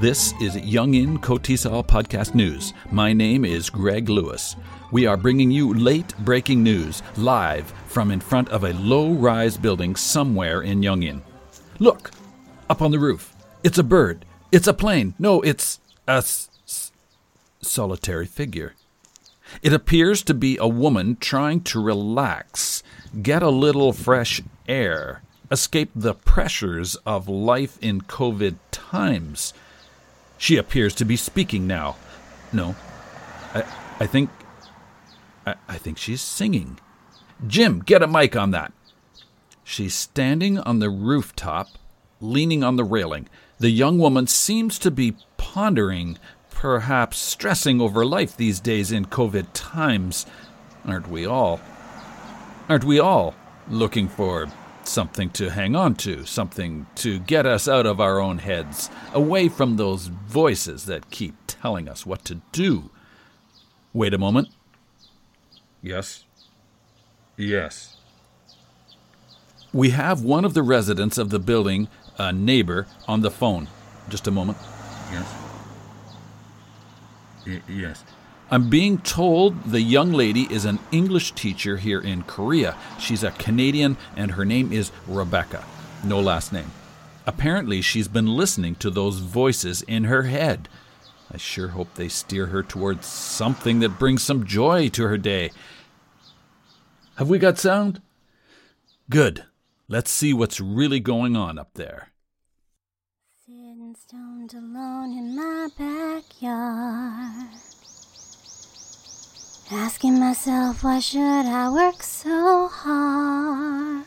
This is Yongin KOTESOL Podcast News. My name is Greg Lewis. We are bringing you late breaking news live from in front of a low rise building somewhere in Yongin. Look, up on the roof. It's a bird. It's a plane. No, it's a s- s- solitary figure. It appears to be a woman trying to relax, get a little fresh air, escape the pressures of life in COVID times. She appears to be speaking now. No, I, I think, I, I think she's singing. Jim, get a mic on that. She's standing on the rooftop, leaning on the railing. The young woman seems to be pondering, perhaps stressing over life these days in COVID times. Aren't we all? Aren't we all looking for something to hang on to, something to get us out of our own heads, away from those voices that keep telling us what to do? Wait a moment. Yes. Yes. We have one of the residents of the building, a neighbor, on the phone. Just a moment. Yes. Y- yes. I'm being told the young lady is an English teacher here in Korea. She's a Canadian and her name is Rebecca. No last name. Apparently, she's been listening to those voices in her head. I sure hope they steer her towards something that brings some joy to her day. Have we got sound? Good. Let's see what's really going on up there. Sitting stoned alone in my backyard. Asking myself, why should I work so hard?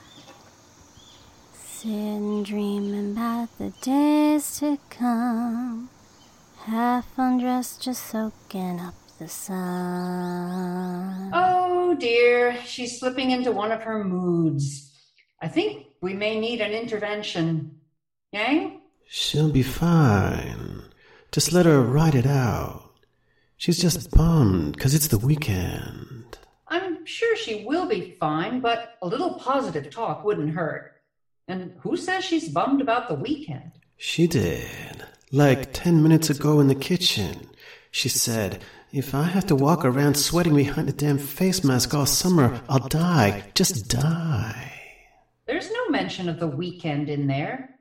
Sitting dreaming about the days to come. Half undressed, just soaking up the sun. Oh dear, she's slipping into one of her moods. I think we may need an intervention. Yang? She'll be fine. Just let her ride it out. She's just bummed 'cause it's the weekend. I'm sure she will be fine, but a little positive talk wouldn't hurt. And who says she's bummed about the weekend? She did. Like ten minutes ago in the kitchen. She said, If I have to walk around sweating behind a damn face mask all summer, I'll die. Just die. There's no mention of the weekend in there.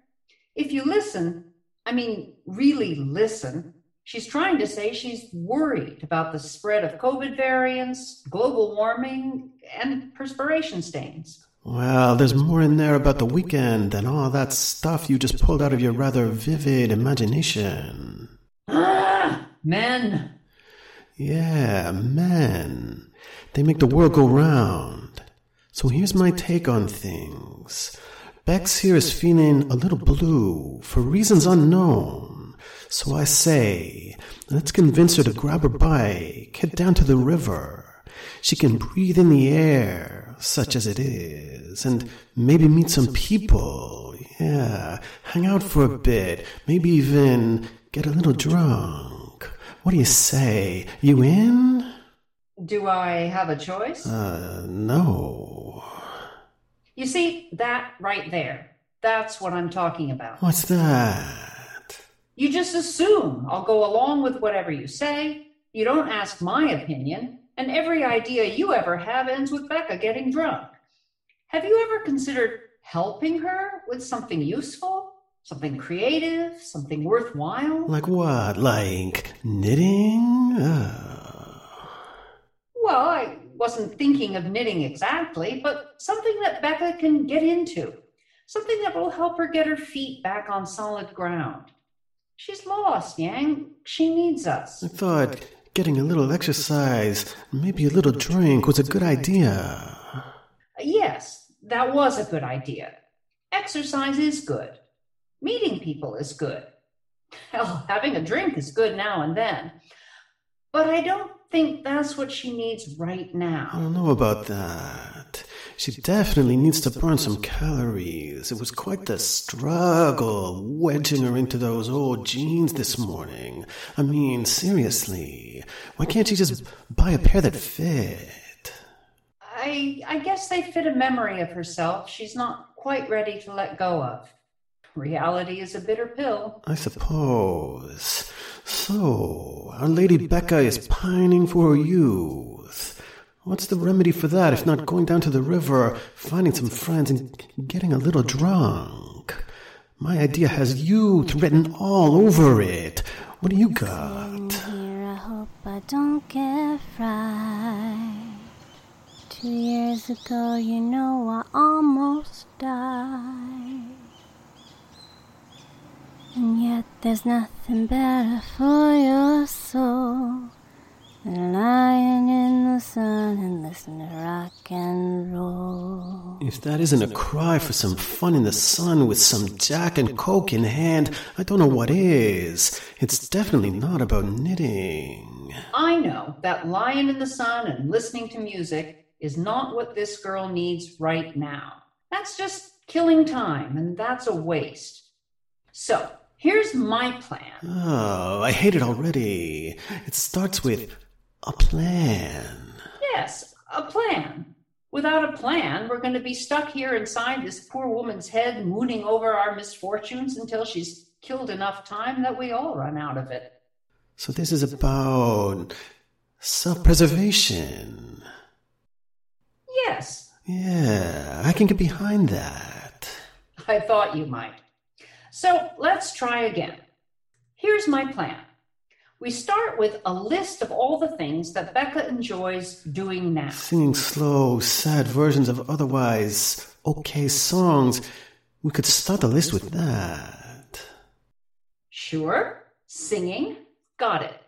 If you listen, I mean, really listen, she's trying to say she's worried about the spread of COVID variants, global warming, and perspiration stains. Well, there's more in there about the weekend than all that stuff you just pulled out of your rather vivid imagination. Ah, men. Yeah, men. They make the world go round. So here's my take on things. Bex here is feeling a little blue for reasons unknown. So I say, let's convince her to grab her bike, head down to the river. She can breathe in the air, such as it is, and maybe meet some people. Yeah, hang out for a bit, maybe even get a little drunk. What do you say? You in? Do I have a choice? Uh, no. You see, that right there. That's what I'm talking about. What's that? You just assume I'll go along with whatever you say. You don't ask my opinion, and every idea you ever have ends with Becca getting drunk. Have you ever considered helping her with something useful? Something creative? Something worthwhile? Like what? Like knitting? Uh, Well, I wasn't thinking of knitting exactly, but something that Becca can get into. Something that will help her get her feet back on solid ground. She's lost, Yang. She needs us. I thought getting a little exercise, maybe a little drink was a good idea. Yes, that was a good idea. Exercise is good. Meeting people is good. Hell, having a drink is good now and then. But I don't think that's what she needs right now. I don't know about that. She definitely needs to burn some calories. It was quite the struggle wedging her into those old jeans this morning. I mean, seriously, why can't she just buy a pair that fit? I I guess they fit a memory of herself she's not quite ready to let go of. Reality is a bitter pill. I suppose. So, our Lady Becca is pining for her youth. What's the remedy for that if not going down to the river, finding some friends, and getting a little drunk? My idea has youth written all over it. What do you got? Here, I hope I don't get fried. Two years ago, you know, I almost died. And yet, there's nothing better for your soul lying in the sun and listening to rock and roll. If that isn't a cry for some fun in the sun with some Jack and Coke in hand, I don't know what is. It's definitely not about knitting. I know that lying in the sun and listening to music is not what this girl needs right now. That's just killing time, and that's a waste. So, here's my plan. Oh, I hate it already. It starts with a plan. Yes, a plan. Without a plan, we're going to be stuck here inside this poor woman's head, mooning over our misfortunes until she's killed enough time that we all run out of it. So this is about self preservation. Yes, Yeah, I can get behind that. I thought you might. So let's try again. Here's my plan. We start with a list of all the things that Becca enjoys doing now. Singing slow, sad versions of otherwise okay songs. We could start the list with that. Sure, singing, got it.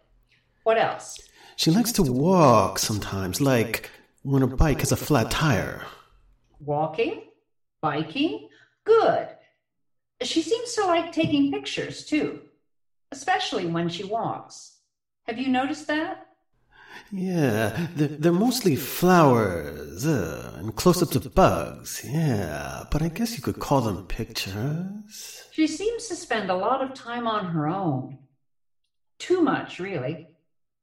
What else? She likes to walk sometimes, like when her bike has a flat tire. Walking, biking, good. She seems to like taking pictures too, especially when she walks. Have you noticed that? Yeah, they're, they're mostly flowers uh, and close ups of bugs. Yeah, but I guess you could call them pictures. She seems to spend a lot of time on her own. Too much, really.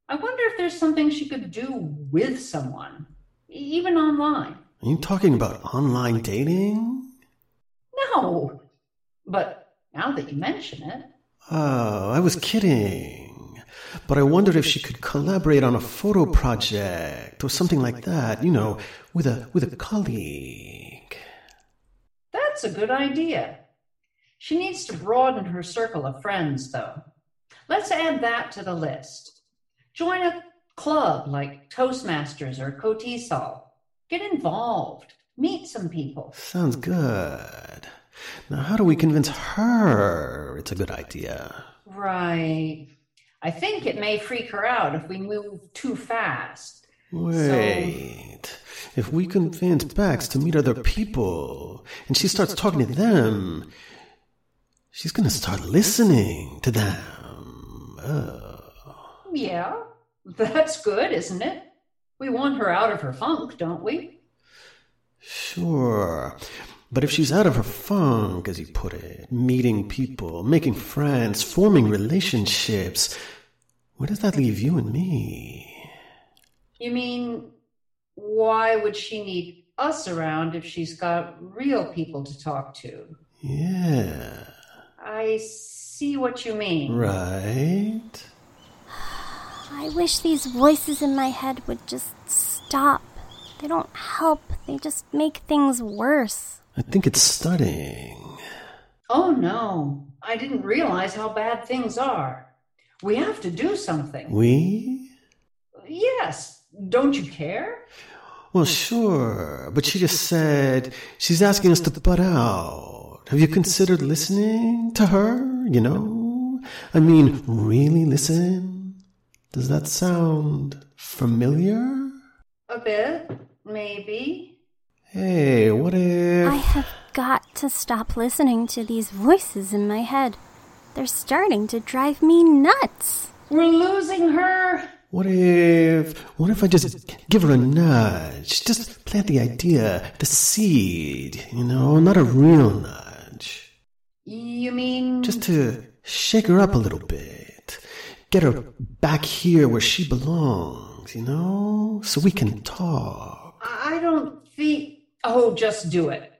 I wonder if there's something she could do with someone, even online. Are you talking about online dating? No, but now that you mention it, Oh, I was kidding. But I wondered if she could collaborate on a photo project or something like that, you know, with a with a colleague. that's a good idea. She needs to broaden her circle of friends, though. Let's add that to the list. Join a club like Toastmasters or KOTESOL. Get involved. Meet some people. Sounds good. Now, how do we convince her it's a good idea? Right. I think it may freak her out if we move too fast. Wait. If we convince Bex to meet other people and she starts talking to them, she's gonna start listening to them. Oh. Yeah, that's good, isn't it? We want her out of her funk, don't we? Sure. But if she's out of her funk, as you put it, meeting people, making friends, forming relationships, where does that leave you and me? You mean, why would she need us around if she's got real people to talk to? Yeah. I see what you mean. Right? I wish these voices in my head would just stop. They don't help, they just make things worse. I think it's starting. Oh no, I didn't realize how bad things are. We have to do something. We? Yes, don't you care? Well, sure, but she just said she's asking us to butt out. Have you considered listening to her? You know? I mean, really listen? Does that sound familiar? A bit, maybe. Hey, what if. I have got to stop listening to these voices in my head. They're starting to drive me nuts. We're losing her. What if. What if I just give her a nudge? Just plant the idea, the seed, you know, not a real nudge. You mean Just to shake her up a little bit. Get her back here where she belongs, you know? So we can talk. I don't think. Oh, just do it.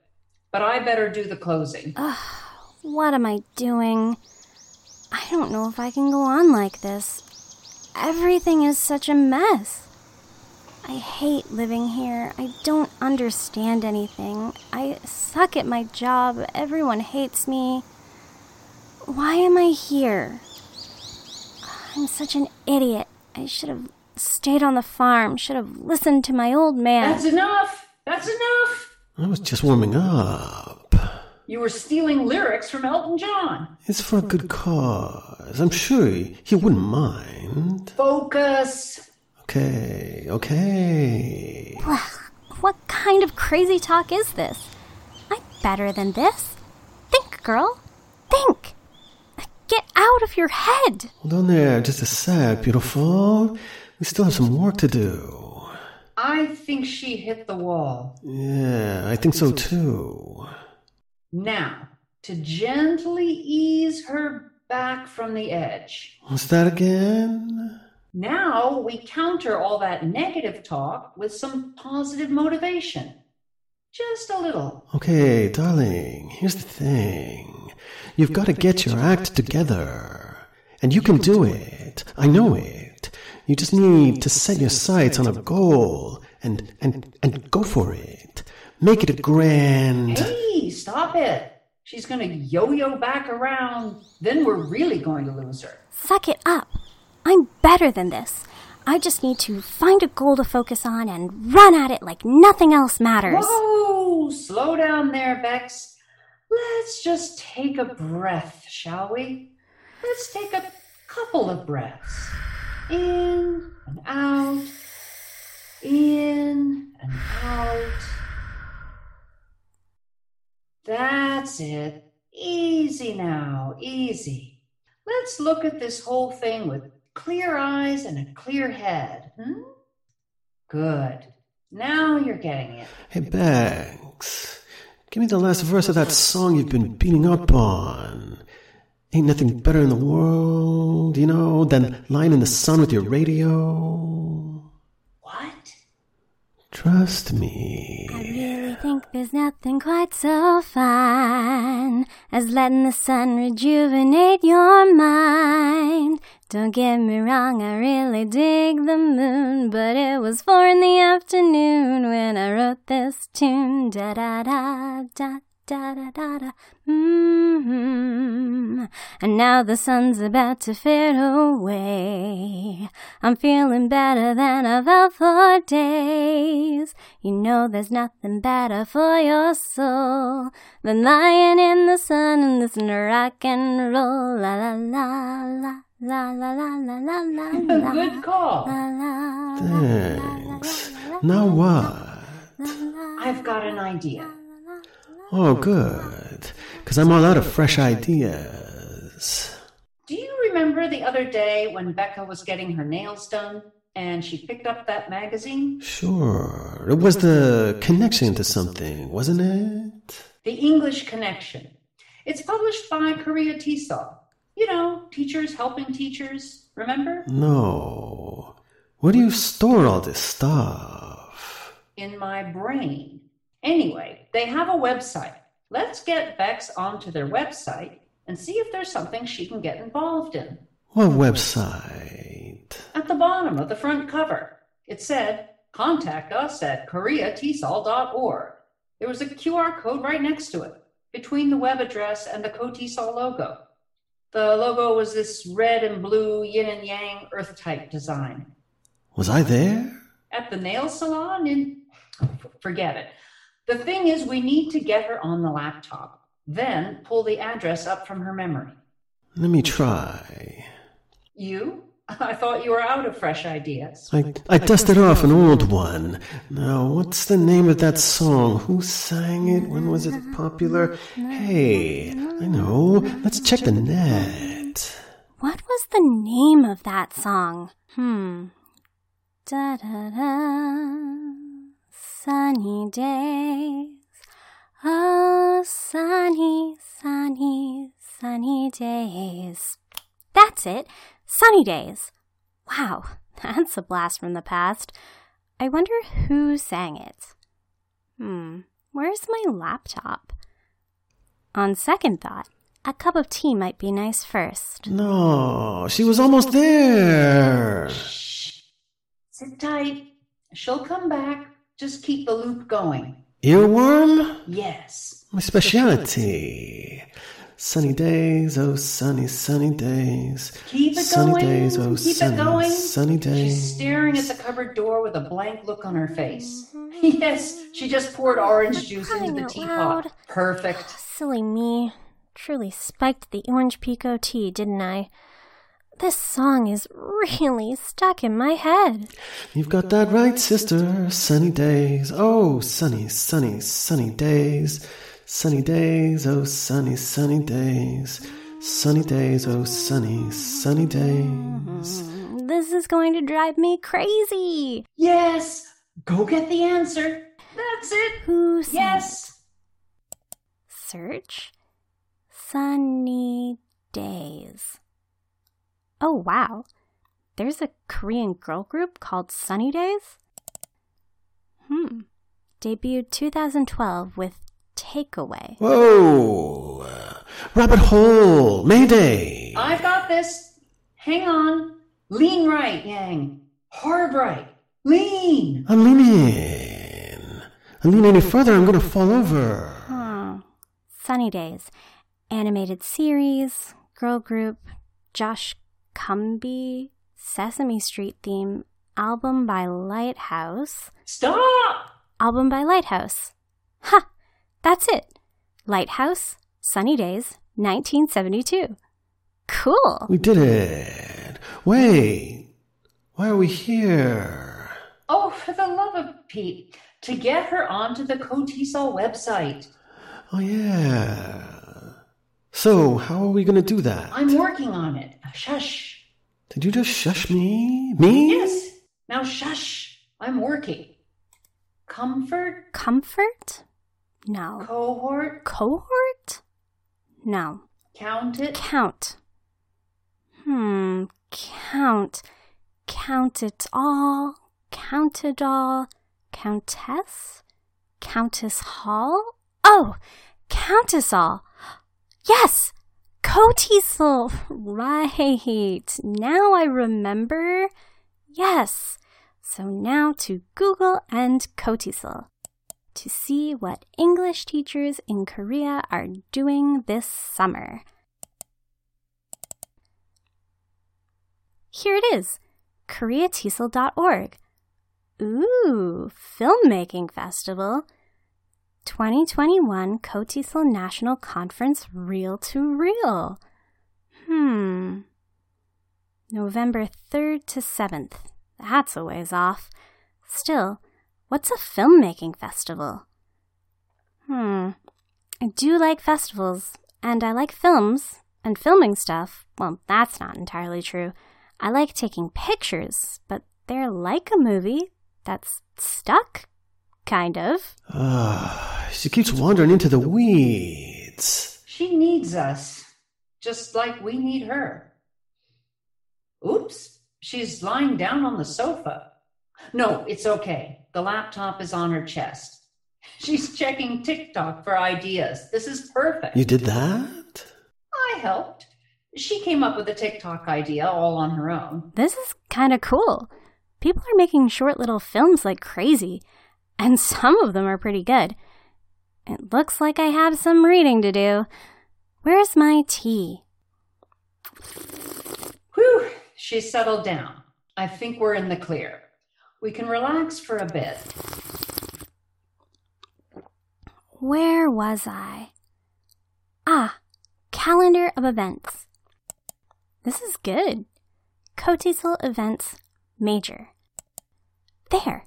But I better do the closing. What am I doing? I don't know if I can go on like this. Everything is such a mess. I hate living here. I don't understand anything. I suck at my job. Everyone hates me. Why am I here? I'm such an idiot. I should have stayed on the farm, should have listened to my old man. That's enough. That's enough. I was just warming up. You were stealing lyrics from Elton John. It's for a good cause. I'm sure he, he wouldn't mind. Focus. Okay, okay. What kind of crazy talk is this? I'm better than this. Think, girl. Think. Get out of your head. Hold on there just a sec, beautiful. We still have some work to do. I think she hit the wall. Yeah, I think so too. Now, to gently ease her back from the edge. What's that again? Now we counter all that negative talk with some positive motivation. Just a little. Okay, darling, here's the thing. You've got to get your act together. And you can do it. I know it. You just need to set your sights on a goal and, and, and go for it. Make it a grand. Hey, stop it. She's going to yo yo back around. Then we're really going to lose her. Suck it up. I'm better than this. I just need to find a goal to focus on and run at it like nothing else matters. Whoa, slow down there, Bex. Let's just take a breath, shall we? Let's take a couple of breaths. In and out, in and out. That's it. Easy now, easy. Let's look at this whole thing with clear eyes and a clear head. Hmm? Good. Now you're getting it. Hey, Bex, give me the last verse of that song you've been beating up on. Ain't nothing better in the world, you know, than lying in the sun with your radio. What? Trust me. I really think there's nothing quite so fine as letting the sun rejuvenate your mind. Don't get me wrong, I really dig the moon, but it was four in the afternoon when I wrote this tune. Da da da da da da da da. Mm-hmm. And now the sun's about to fade away. I'm feeling better than I've felt for days. You know there's nothing better for your soul than lying in the sun and listening to rock and roll. La la la la. La la la la la la la. Good call. La, la, Thanks. Now what? I've got an idea. Oh, oh, good. Because I'm all out of fresh ideas. Do you remember the other day when Becca was getting her nails done and she picked up that magazine? Sure. It was the connection to something, wasn't it? The English Connection. It's published by Korea TESOL. You know, teachers helping teachers, remember? No. Where do you store all this stuff? In my brain. Anyway, they have a website. Let's get Bex onto their website and see if there's something she can get involved in. What website? At the bottom of the front cover, it said, Contact us at koreatesol.org. There was a QR code right next to it, between the web address and the KOTESOL logo. The logo was this red and blue yin and yang earth type design. Was I there? At the nail salon in. forget it. The thing is, we need to get her on the laptop, then pull the address up from her memory. Let me try. You? I thought you were out of fresh ideas. I, I dusted off an old one. Now, what's the name of that song? Who sang it? When was it popular? Hey, I know. Let's check the net. What was the name of that song? Hmm. Da da da. Sunny days. Oh, sunny, sunny, sunny days. That's it. Sunny days. Wow, that's a blast from the past. I wonder who sang it. Hmm, where's my laptop? On second thought, A cup of tea might be nice first. No, she was almost there. Shh. Sit tight. She'll come back. Just keep the loop going. Earworm? Yes. My specialty. Sunny days, oh sunny, sunny days. Keep it sunny going. days, oh Keep sunny, it going. sunny days. She's staring at the cupboard door with a blank look on her face. Yes, she just poured orange juice into the teapot. loud. Perfect. Silly me. Truly spiked the orange pekoe tea, didn't I? This song is really stuck in my head. You've got that right, sister. Sunny days, oh sunny, sunny, sunny days. Sunny days, oh sunny, sunny days. Sunny days, oh sunny, sunny days. Mm-hmm. This is going to drive me crazy. Yes. Go get the answer. That's it. Who sang Yes. Search Sunny Days. Oh, wow. There's a Korean girl group called Sunny Days? Hmm. Debuted 2012 with Takeaway. Whoa! Rabbit hole! Mayday! I've got this. Hang on. Lean right, Yang. Hard right. Lean. I'm leaning. I lean any further, I'm gonna fall over. Hmm. Sunny Days. Animated series, girl group, Josh Cumby, Sesame Street theme, album by Lighthouse. Stop. Album by Lighthouse. Ha! That's it. Lighthouse, Sunny Days, 1972. Cool. We did it. Wait. Why are we here? Oh, for the love of Pete. To get her onto the KOTESOL website. Oh, yeah. So, how are we gonna do that? I'm working on it. Shush. Did you just shush me? Me? Yes. Now shush. I'm working. Comfort. Comfort? No. Cohort. Cohort? No. Count it. Count. Hmm. Count. Count it all. Count it all. Countess? Countess Hall? Oh! Countess all. Yes! KOTESOL. Right. Now I remember. Yes. So now to Google and KOTESOL to see what English teachers in Korea are doing this summer. Here it is koreatesol.org. Ooh, Filmmaking Festival. 2021 KOTESOL National Conference Reel to Reel. Hmm. November 3rd to 7th. That's a ways off. Still, what's a filmmaking festival? Hmm. I do like festivals, and I like films and filming stuff. Well, that's not entirely true. I like taking pictures, but they're like a movie that's stuck, kind of. Ah, she keeps wandering into the weeds. She needs us, just like we need her. Oops, she's lying down on the sofa. No, it's okay. The laptop is on her chest. She's checking TikTok for ideas. This is perfect. You did that? I helped. She came up with a TikTok idea all on her own. This is kind of cool. People are making short little films like crazy, and some of them are pretty good. It looks like I have some reading to do. Where's my tea? Whew, she's settled down. I think we're in the clear. We can relax for a bit. Where was I? Ah, calendar of events. This is good. KOTESOL events major. There.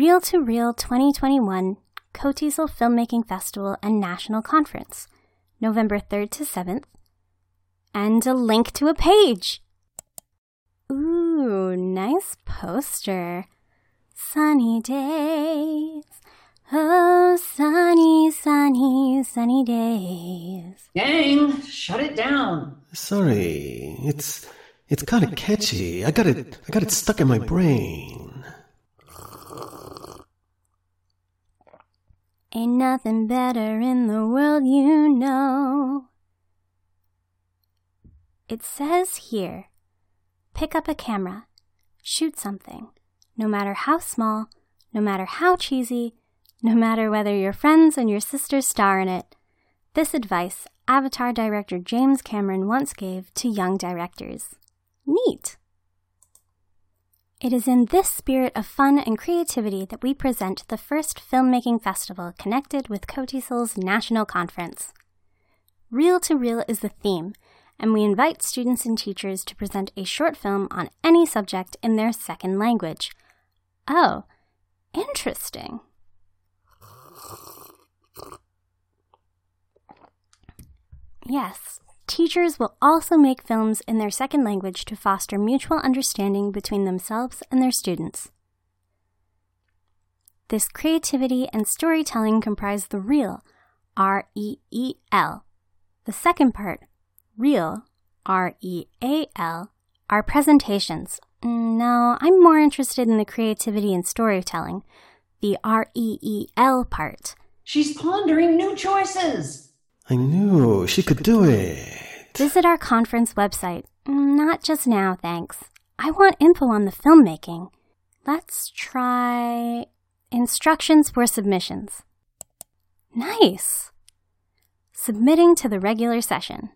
Reel to Reel 2021 KOTESOL Filmmaking Festival and National Conference, November 3rd to 7th. And a link to a page. Ooh, nice poster. Sunny days. Oh, sunny, sunny, sunny days. Gang, shut it down. Sorry, it's it's kind of catchy. I got it. I got it stuck in my brain. Ain't nothing better in the world, you know. It says here pick up a camera, shoot something, no matter how small, no matter how cheesy, no matter whether your friends and your sisters star in it. This advice Avatar director James Cameron once gave to young directors. Neat! It is in this spirit of fun and creativity that we present the first filmmaking festival connected with KOTESOL's national conference. Reel to Reel is the theme, and we invite students and teachers to present a short film on any subject in their second language. Oh, interesting. Yes, teachers will also make films in their second language to foster mutual understanding between themselves and their students. This creativity and storytelling comprise the real, R E E L. The second part, real, R E A L, are presentations. Mm, no, I'm more interested in the creativity and storytelling, the R E E L part. She's pondering new choices. I knew she could do it. Visit our conference website. Mm, not just now, thanks. I want info on the filmmaking. Let's try instructions for submissions. Nice. Submitting to the regular session.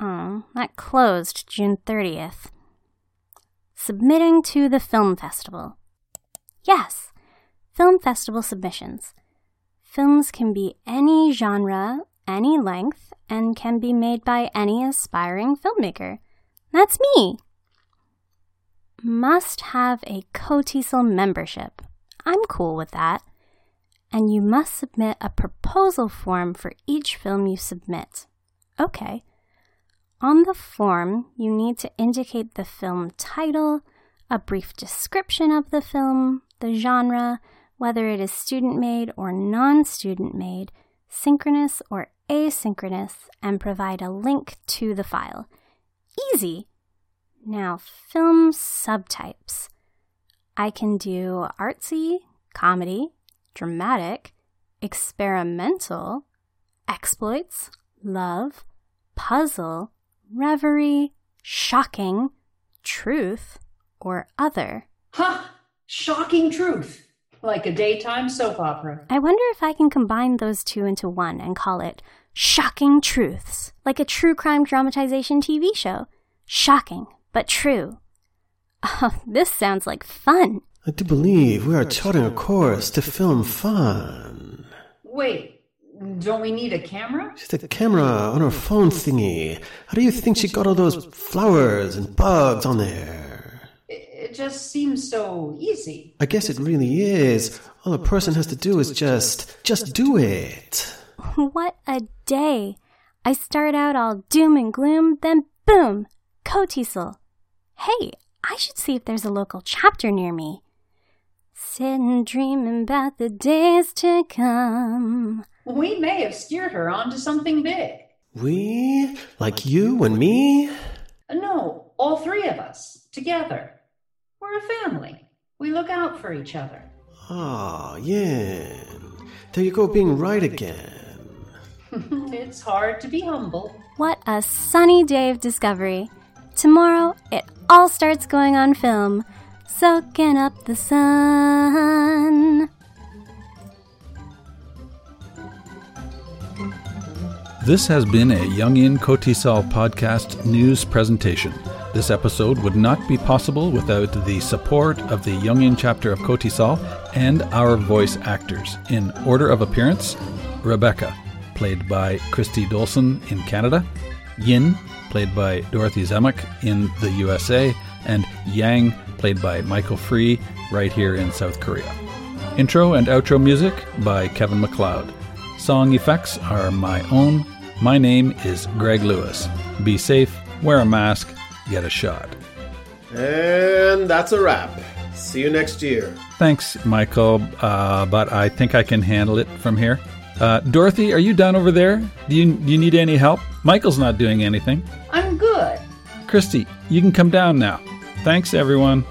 Oh, that closed June 30th. Submitting to the film festival. Yes, film festival submissions. Films can be any genre any length and can be made by any aspiring filmmaker. That's me. Must have a KOTESOL membership. I'm cool with that. And you must submit a proposal form for each film you submit. Okay. On the form, you need to indicate the film title, a brief description of the film, the genre, whether it is student made or non student made, synchronous or asynchronous, and provide a link to the file. Easy! Now, film subtypes. I can do artsy, comedy, dramatic, experimental, exploits, love, puzzle, reverie, shocking, truth, or other. Huh! Shocking truth like a daytime soap opera. I wonder if I can combine those two into one and call it Shocking Truths, like a true crime dramatization TV show. Shocking, but true. Oh, this sounds like fun. I do believe we are charting a course to film fun. Wait, don't we need a camera? She's a camera on her phone thingy. How do you think she got all those flowers and bugs on there? It just seems so easy. I guess it really is. All a person has to do is just, just do it. What a day. I start out all doom and gloom, then boom, KOTESOL. Hey, I should see if there's a local chapter near me. Sitting dreaming about the days to come. We may have steered her onto something big. We? Like you and me? No, all three of us, together. We're a family. We look out for each other. Ah, yeah. There you go, being right again. it's hard to be humble. What a sunny day of discovery. Tomorrow, it all starts going on film, soaking up the sun. This has been a Yongin KOTESOL podcast news presentation. This episode would not be possible without the support of the Yongin chapter of KOTESOL and our voice actors. In order of appearance, Rebecca, played by Kristy Dolson in Canada, Yin, played by Dorothy Zemach in the USA, and Yang, played by Michael Free right here in South Korea. Intro and outro music by Kevin MacLeod. Song effects are my own. My name is Greg Lewis. Be safe, wear a mask, get a shot. And that's a wrap. See you next year. Thanks, Michael, uh, but I think I can handle it from here. Uh, Dorothy, are you done over there? Do you, do you need any help? Michael's not doing anything. I'm good. Kristy, you can come down now. Thanks, everyone.